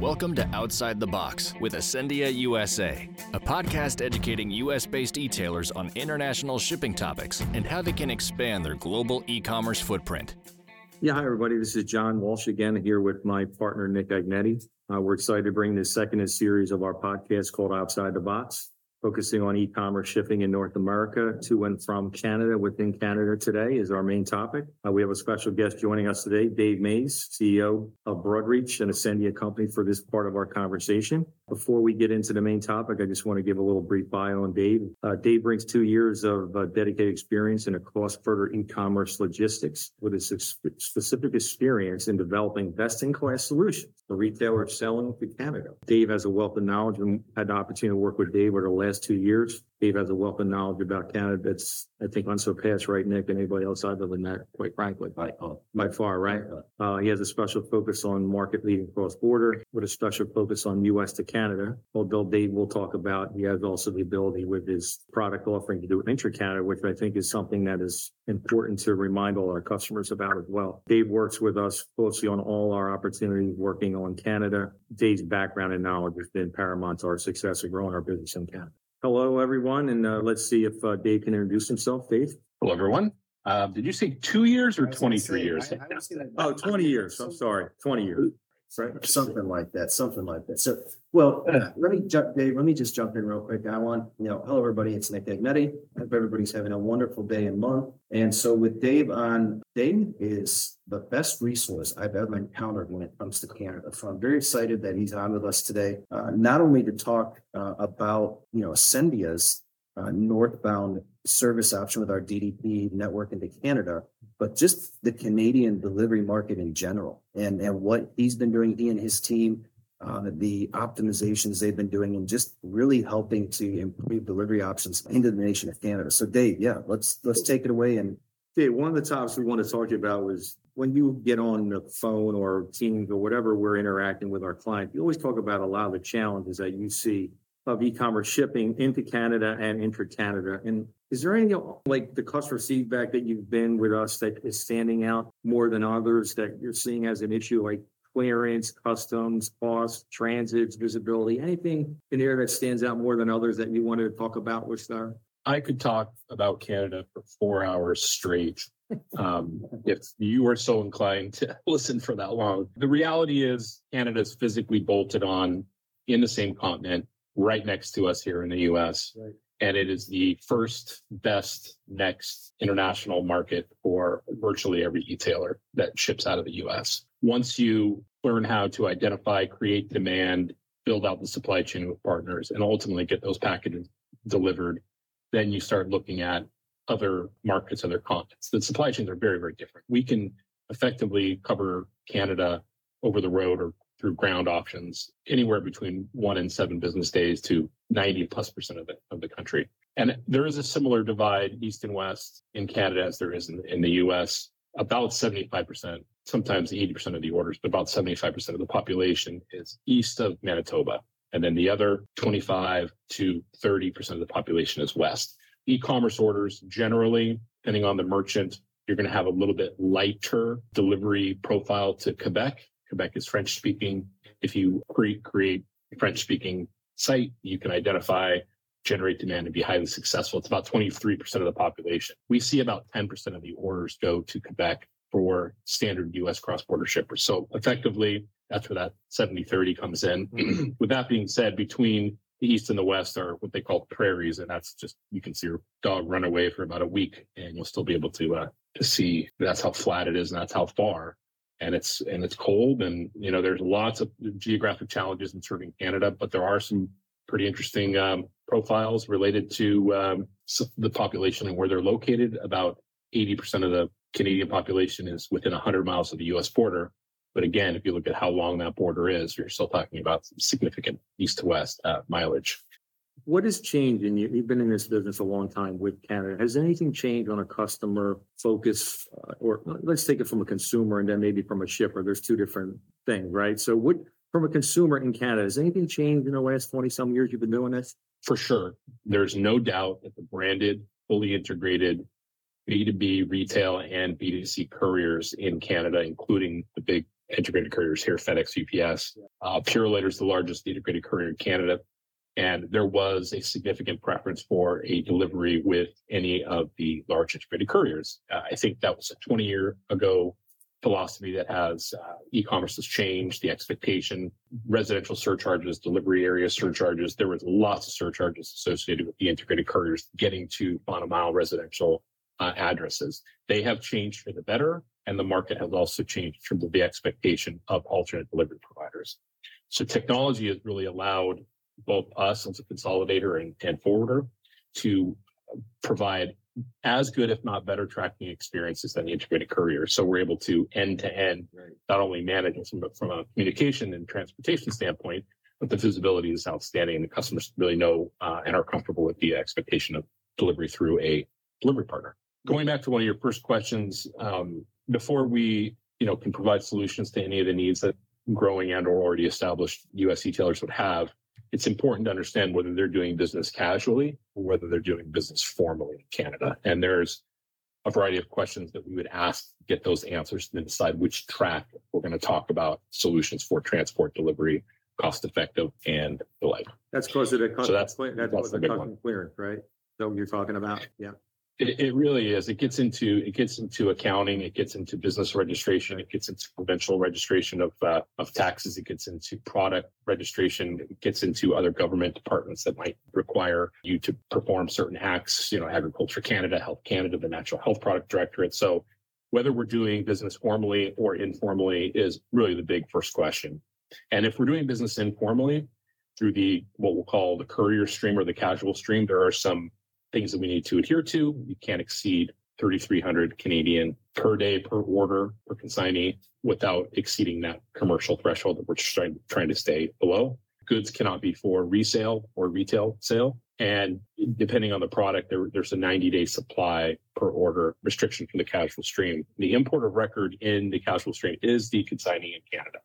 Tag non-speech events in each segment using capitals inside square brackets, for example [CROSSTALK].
Welcome to Outside the Box with Asendia USA, a podcast educating US based retailers on international shipping topics and how they can expand their global e commerce footprint. Yeah, hi, everybody. This is John Walsh again here with my partner, Nick Agnetti. Uh, we're excited to bring the second series of our podcast called Outside the Box focusing on e-commerce shipping in North America to and from Canada. Within Canada today is our main topic. Uh, we have a special guest joining us today, Dave Mays, CEO of Broad Reach, an Asendia company for this part of our conversation. Before we get into the main topic, I just want to give a little brief bio on Dave. Uh, Dave brings two years of uh, dedicated experience in a cross-border e-commerce logistics with a specific experience in developing best-in-class solutions for retailers selling to Canada. Dave has a wealth of knowledge and had the opportunity to work with Dave over the last two years. Dave has a wealth of knowledge about Canada that's, I think, unsurpassed, right, Nick, and anybody else other than that, quite frankly, by, uh, by far, right? Uh, he has a special focus on market leading cross border with a special focus on US to Canada. Although Dave will talk about, he has also the ability with his product offering to do intra Canada, which I think is something that is important to remind all our customers about as well. Dave works with us closely on all our opportunities working on Canada. Dave's background and knowledge has been paramount to our success of growing our business in Canada. Hello, everyone, and uh, let's see if uh, Dave can introduce himself. Dave? Hello, everyone. Uh, did you say two years or 23 years? I, I oh, 20 years. [LAUGHS] I'm sorry, 20 years. Right, something like that, something like that. So, well, uh, let me jump, Dave. Let me just jump in real quick. I want, you know, hello everybody. It's Nick Agnetti. I hope everybody's having a wonderful day and month. And so, with Dave on, Dave is the best resource I've ever encountered when it comes to Canada. So, I'm very excited that he's on with us today, uh, not only to talk uh, about, you know, Asendia's uh, northbound service option with our DDP network into Canada, but just the Canadian delivery market in general and, and what he's been doing, he and his team, uh, the optimizations they've been doing and just really helping to improve delivery options into the nation of Canada. So Dave, yeah, let's let's take it away. And Dave, one of the topics we want to talk to you about was when you get on the phone or Teams or whatever we're interacting with our client, you always talk about a lot of the challenges that you see of e-commerce shipping into Canada and intra Canada. And is there any like the customer feedback that you've been with us that is standing out more than others that you're seeing as an issue, like clearance, customs, cost, transits, visibility, anything in there that stands out more than others that you wanted to talk about with Star? I could talk about Canada for four hours straight. [LAUGHS] um, if you are so inclined to [LAUGHS] listen for that long. The reality is Canada is physically bolted on in the same continent right next to us here in the US. Right. And it is the first, best, next international market for virtually every retailer that ships out of the US. Once you learn how to identify, create demand, build out the supply chain with partners, and ultimately get those packages delivered, then you start looking at other markets, other continents. The supply chains are very, very different. We can effectively cover Canada over the road or through ground options anywhere between one and seven business days to 90 plus percent of the, of the country. And there is a similar divide east and west in Canada as there is in, in the US. About 75%, sometimes 80% of the orders, but about 75% of the population is east of Manitoba. And then the other 25 to 30% of the population is west. E-commerce orders generally, depending on the merchant, you're going to have a little bit lighter delivery profile to Quebec Quebec is French speaking. If you create, create a French speaking site, you can identify, generate demand and be highly successful. It's about 23% of the population. We see about 10% of the orders go to Quebec for standard US cross border shippers. So effectively, that's where that 70 30 comes in. Mm-hmm. [CLEARS THROAT] With that being said, between the east and the west are what they call prairies, and that's just you can see your dog run away for about a week, and you'll still be able to uh, to see that's how flat it is, and that's how far and it's and it's cold and you know there's lots of geographic challenges in serving canada but there are some pretty interesting um, profiles related to um, the population and where they're located. About 80% of the canadian population is within 100 miles of the us border. But again if you look at how long that border is you're still talking about significant east to west uh, mileage what has changed? And you, have been in this business a long time with Canada. Has anything changed on a customer focus, uh, or let's take it from a consumer and then maybe from a shipper? There's two different things, right? So, what from a consumer in Canada has anything changed in the last twenty some years you've been doing this? For sure, there's no doubt that the branded, fully integrated B2B retail and B2C couriers in Canada, including the big integrated couriers here, FedEx, UPS. Uh, Purolator is the largest integrated courier in Canada. And there was a significant preference for a delivery with any of the large integrated couriers. Uh, I think that was a 20 year ago philosophy that has uh, e-commerce has changed the expectation residential surcharges delivery area surcharges there was lots of surcharges associated with the integrated couriers getting to final mile residential uh, addresses they have changed for the better and the market has also changed of the expectation of alternate delivery providers so technology has really allowed both us as a consolidator and, and forwarder to provide as good, if not better, tracking experiences than the integrated courier. So we're able to end to end not only manage from, from a communication and transportation standpoint, but the visibility is outstanding and the customers really know uh, and are comfortable with the expectation of delivery through a delivery partner. Going back to one of your first questions, um, before we you know can provide solutions to any of the needs that growing and or already established US retailers would have, it's important to understand whether they're doing business casually or whether they're doing business formally in Canada. And there's a variety of questions that we would ask, get those answers, and then decide which track we're going to talk about solutions for transport delivery, cost effective, and the like. That's close to the So that's- that's that's the the big custom clearance, right? That what you're talking about? Yeah. It, it really is. It gets into it gets into accounting. It gets into business registration. It gets into provincial registration of uh, of taxes. It gets into product registration. It gets into other government departments that might require you to perform certain acts. You know, Agriculture Canada, Health Canada, the Natural Health Product Directorate. So, whether we're doing business formally or informally is really the big first question. And if we're doing business informally through the what we'll call the courier stream or the casual stream, there are some things that we need to adhere to. You can't exceed 3,300 Canadian per day per order per consignee without exceeding that commercial threshold that we're trying, trying to stay below. Goods cannot be for resale or retail sale. And depending on the product, there, there's a 90 day supply per order restriction from the casual stream. The import of record in the casual stream is the consignee in Canada,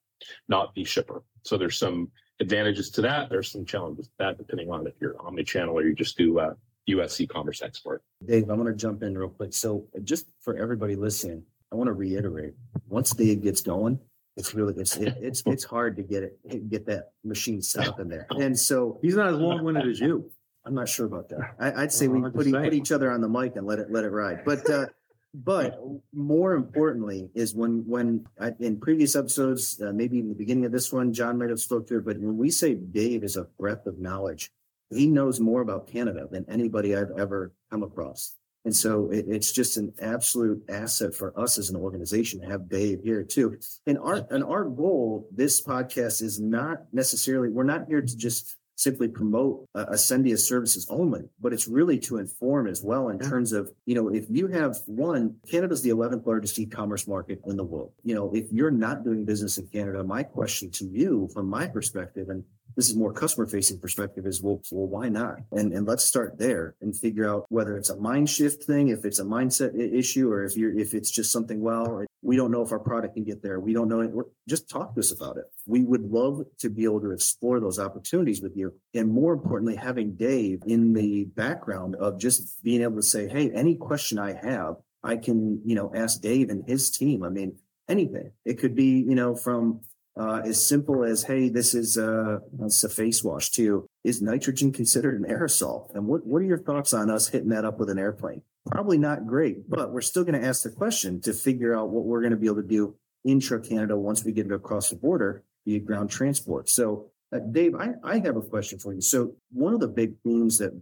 not the shipper. So there's some advantages to that. There's some challenges to that, depending on if you're omni-channel or you just do uh, U.S. e-commerce export. Dave, I want to jump in real quick. So just for everybody listening, I want to reiterate, once Dave gets going, it's really, it's, it- it's, [LAUGHS] it's hard to get it, get that machine set up in there. [LAUGHS] And so He's not as long-winded as you. I'm not sure about that. I, I'd say we Well, I'm put, put each other on the mic and let it, let it ride. But, uh, but more importantly is when, when I, in previous episodes, uh, maybe in the beginning of this one, John might have spoke to it, but when we say Dave is a breadth of knowledge, he knows more about Canada than anybody I've ever come across. And so it, it's just an absolute asset for us as an organization to have Dave here too. And our, and our goal, this podcast is not necessarily, we're not here to just simply promote uh, Asendia services only, but it's really to inform as well in terms of, you know, if you have one, Canada's the 11th largest e-commerce market in the world. You know, if you're not doing business in Canada, my question to you from my perspective, and this is more customer facing perspective is well, well, why not? And and let's start there and figure out whether it's a mind shift thing, if it's a mindset issue, or if you're if it's just something. Well, we don't know if our product can get there. We don't know. It. Just talk to us about it. We would love to be able to explore those opportunities with you, and more importantly, having Dave in the background of just being able to say, "Hey, any question I have, I can you know ask Dave and his team." I mean, anything. It could be you know from uh, as simple as, hey, this is uh, it's a face wash too. Is nitrogen considered an aerosol? And what, what are your thoughts on us hitting that up with an airplane? Probably not great, but we're still going to ask the question to figure out what we're going to be able to do intra Canada once we get it across the border via ground transport. So, uh, Dave, I, I have a question for you. So, one of the big themes that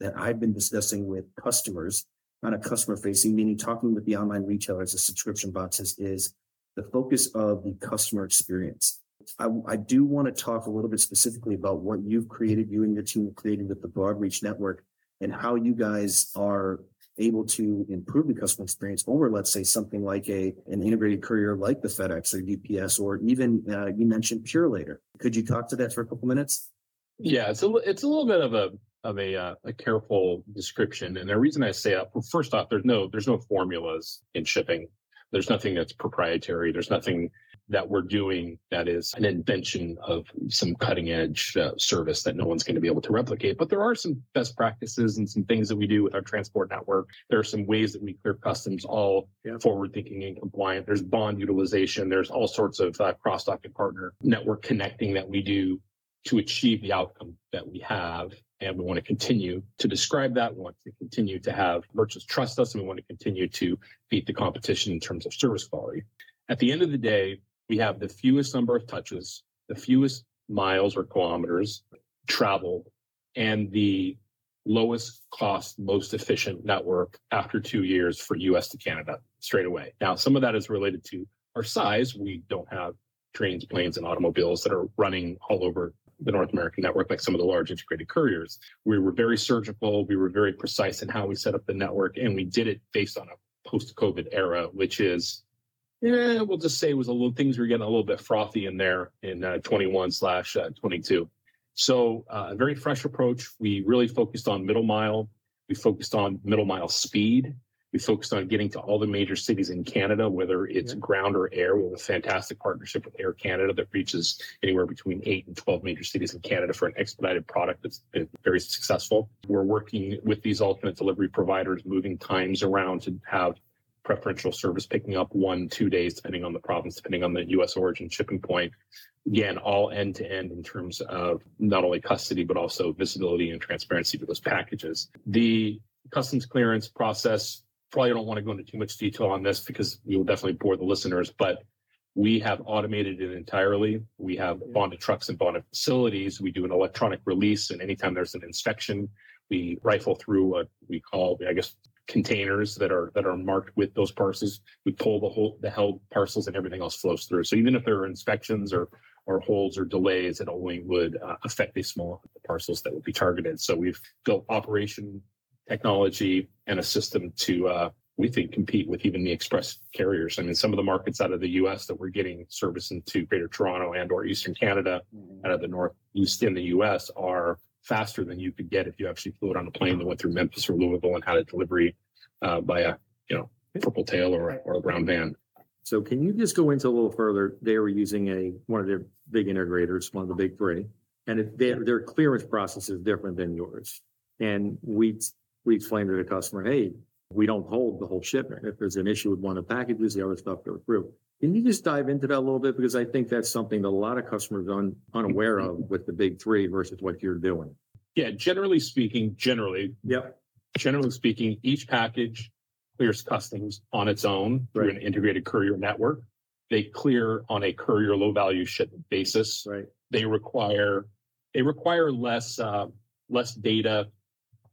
that I've been discussing with customers on a customer facing, meaning talking with the online retailers, the subscription boxes, is the focus of the customer experience. I, I do want to talk a little bit specifically about what you've created, you and your team have created with the Broad Reach Network, and how you guys are able to improve the customer experience over, let's say, something like a an integrated courier like the FedEx or UPS, or even uh, you mentioned Purolator. Could you talk to that for a couple minutes? Yeah, it's a it's a little bit of a of a uh, a careful description, and the reason I say that, well, first off, there's no there's no formulas in shipping. There's nothing that's proprietary. There's nothing that we're doing that is an invention of some cutting edge uh, service that no one's going to be able to replicate. But there are some best practices and some things that we do with our transport network. There are some ways that we clear customs all Yeah. forward thinking and compliant. There's bond utilization. There's all sorts of uh, cross docking partner network connecting that we do to achieve the outcome that we have. And we want to continue to describe that. We want to continue to have merchants trust us and we want to continue to beat the competition in terms of service quality. At the end of the day, we have the fewest number of touches, the fewest miles or kilometers traveled, and the lowest cost, most efficient network after two years for US to Canada straight away. Now, some of that is related to our size. We don't have trains, planes, and automobiles that are running all over the North American network like some of the large integrated couriers. We were very surgical. We were very precise in how we set up the network, and we did it based on a post-COVID era, which is yeah, we'll just say it was a little things were getting a little bit frothy in there in uh, 21 slash uh, 22. So uh, a very fresh approach. We really focused on middle mile. We focused on middle mile speed. We focused on getting to all the major cities in Canada, whether it's Yeah. ground or air. We have a fantastic partnership with Air Canada that reaches anywhere between eight and 12 major cities in Canada for an expedited product that's been very successful. We're working with these alternate delivery providers, moving times around to have preferential service picking up one, two days, depending on the province, depending on the US origin shipping point. Again, all end to end in terms of not only custody, but also visibility and transparency to those packages. The customs clearance process, probably don't want to go into too much detail on this because we will definitely bore the listeners, but we have automated it entirely. We have bonded trucks and bonded facilities. We do an electronic release, and anytime there's an inspection, we rifle through what we call, I guess, containers that are that are marked with those parcels. We pull the whole the held parcels, and everything else flows through. So even if there are inspections or or holds or delays, it only would uh, affect the small parcels that would be targeted. So we've built operation technology and a system to uh, we think compete with even the express carriers. I mean, some of the markets out of the U.S. that we're getting service into Greater Toronto and or Eastern Canada, out of the Northeast in the U.S. are faster than you could get if you actually flew it on a plane that went through Memphis or Louisville and had a delivery uh, by a you know purple tail or, a- or a brown van. So can you just go into a little further? They were using a, one of their big integrators, one of the big three. And their, their clearance process is different than yours. And we, we explain to the customer, hey, we don't hold the whole shipment. If there's an issue with one of the packages, the other stuff goes through. Can you just dive into that a little bit? Because I think that's something that a lot of customers are un, unaware of with the big three versus what you're doing. Yeah, generally speaking, generally Yep. generally speaking, each package clears customs on its own through an integrated courier network. They clear on a courier low value shipment basis. Right. They require they require less uh, less data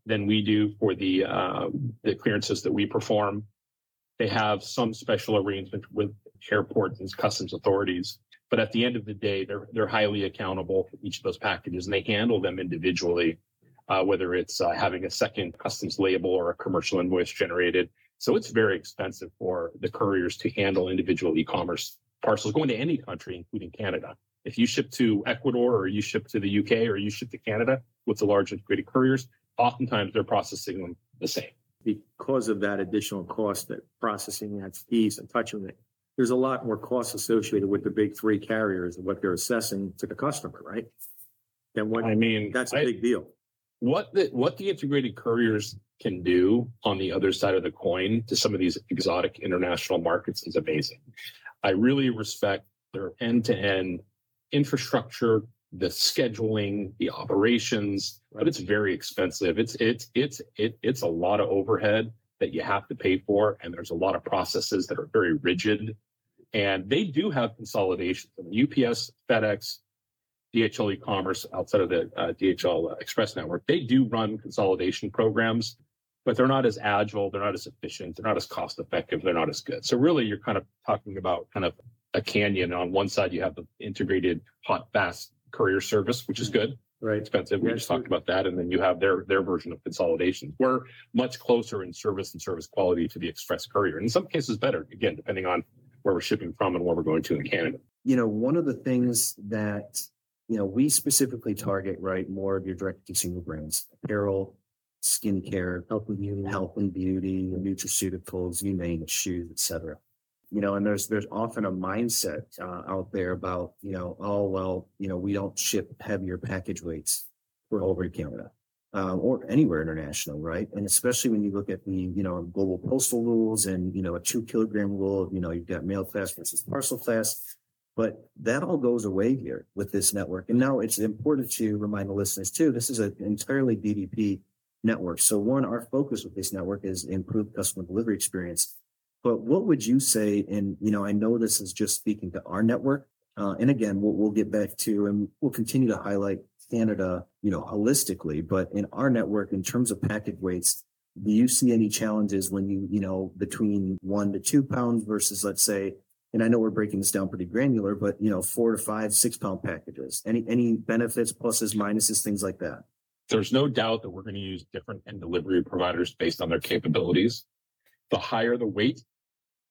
than we do for the uh, the clearances that we perform. They have some special arrangement with airports and customs authorities, but at the end of the day, they're they're highly accountable for each of those packages, and they handle them individually uh, whether it's uh, having a second customs label or a commercial invoice generated. So it's very expensive for the couriers to handle individual e-commerce parcels going to any country, including Canada. If you ship to Ecuador or you ship to the UK or you ship to Canada with the large integrated couriers, oftentimes they're processing them the same. because of that additional cost that processing that fees and touching it, there's a lot more costs associated with the big three carriers and what they're assessing to the customer, right? Than what, I mean, that's a I- big deal. what the what the integrated couriers can do on the other side of the coin to some of these exotic international markets is amazing. I really respect their end-to-end infrastructure, the scheduling, the operations, but it's very expensive. It's it's it's it, it's a lot of overhead that you have to pay for, and there's a lot of processes that are very rigid. And they do have consolidations. I mean, UPS, FedEx, DHL e-commerce outside of the uh, DHL Express network, they do run consolidation programs, but they're not as agile, they're not as efficient, they're not as cost effective, they're not as good. So really, you're kind of talking about kind of a canyon. On one side, you have the integrated hot fast courier service, which is good, Right. expensive. We Yeah, just sure. talked about that, and then you have their their version of consolidation. We're much closer in service and service quality to the express courier. In some cases, better again, depending on where we're shipping from and where we're going to in Canada. you know, one of the things that, you know, we specifically target, right, more of your direct consumer brands, apparel, skincare, Health and beauty. health and beauty, nutraceuticals, you name it, shoes, et cetera. You know, and there's, there's often a mindset, uh, out there about, you know, oh, well, you know, we don't ship heavier package weights for over Canada. Uh, or anywhere international, right? And especially when you look at the, you know, global postal rules and, you know, a two kilogram rule, you know, you've got mail class versus parcel class. But that all goes away here with this network. And now it's important to remind the listeners too, this is an entirely DDP network. So one, our focus with this network is improved customer delivery experience. But what would you say? And, you know, I know this is just speaking to our network. Uh, and again, we'll, we'll get back to, and we'll continue to highlight Canada, you know, holistically, but in our network, in terms of package weights, do you see any challenges when you, you know, between one to two pounds versus, let's say, and I know we're breaking this down pretty granular, but you know, four to five, six pound packages. Any any benefits, pluses, minuses, things like that. There's no doubt that we're going to use different end delivery providers based on their capabilities. The higher the weight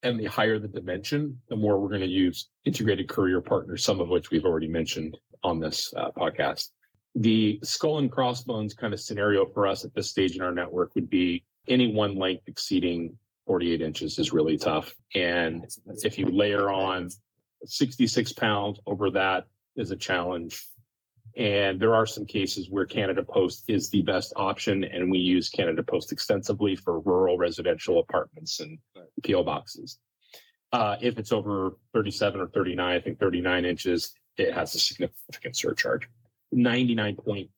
and the higher the dimension, the more we're going to use integrated courier partners, some of which we've already mentioned on this uh, podcast. The skull and crossbones kind of scenario for us at this stage in our network would be any one length exceeding 48 inches is really tough. And if you layer on 66 pounds over that is a challenge. And there are some cases where Canada Post is the best option, and we use Canada Post extensively for rural residential apartments and PO boxes. Uh, if it's over 37 or 39, I think 39 inches, it has a significant surcharge. 99.5%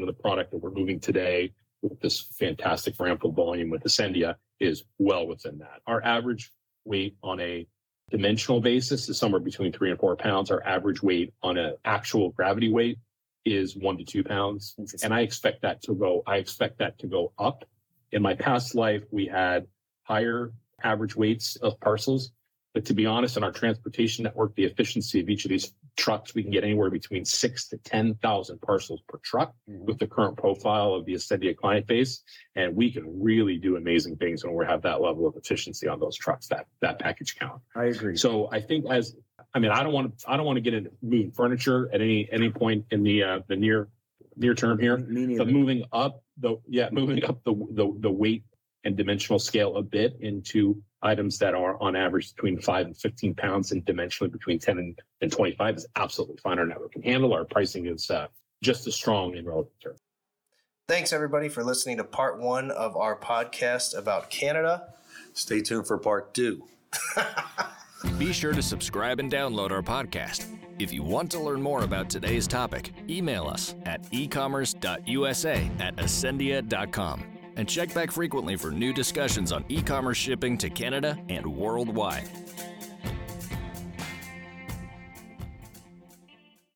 of the product that we're moving today with this fantastic ramp of volume with Asendia is well within that. Our average weight on a dimensional basis is somewhere between three and four pounds. Our average weight on an actual gravity weight is one to two pounds. And I expect that to go, I expect that to go up. In my past life, we had higher average weights of parcels. But to be honest, in our transportation network, the efficiency of each of these trucks, we can get anywhere between six to 10,000 parcels per truck Mhm. with the current profile of the Asendia client base. And we can really do amazing things when we have that level of efficiency on those trucks, that, that package count. I agree. So I think as, I mean, I don't want to, I don't want to get into moving furniture at any, any point in the, uh, the near, near term here. But moving up the, yeah, moving up the, the, the weight and dimensional scale a bit into items that are on average between five and 15 pounds and dimensionally between 10 and, and 25 is absolutely fine. Our network can handle. Our pricing is uh, just as strong in relative terms. Thanks, everybody, for listening to part one of our podcast about Canada. Stay tuned for part two. [LAUGHS] Be sure to subscribe and download our podcast. If you want to learn more about today's topic, email us at ecommerce.usa at asendia.com and check back frequently for new discussions on e commerce shipping to Canada and worldwide.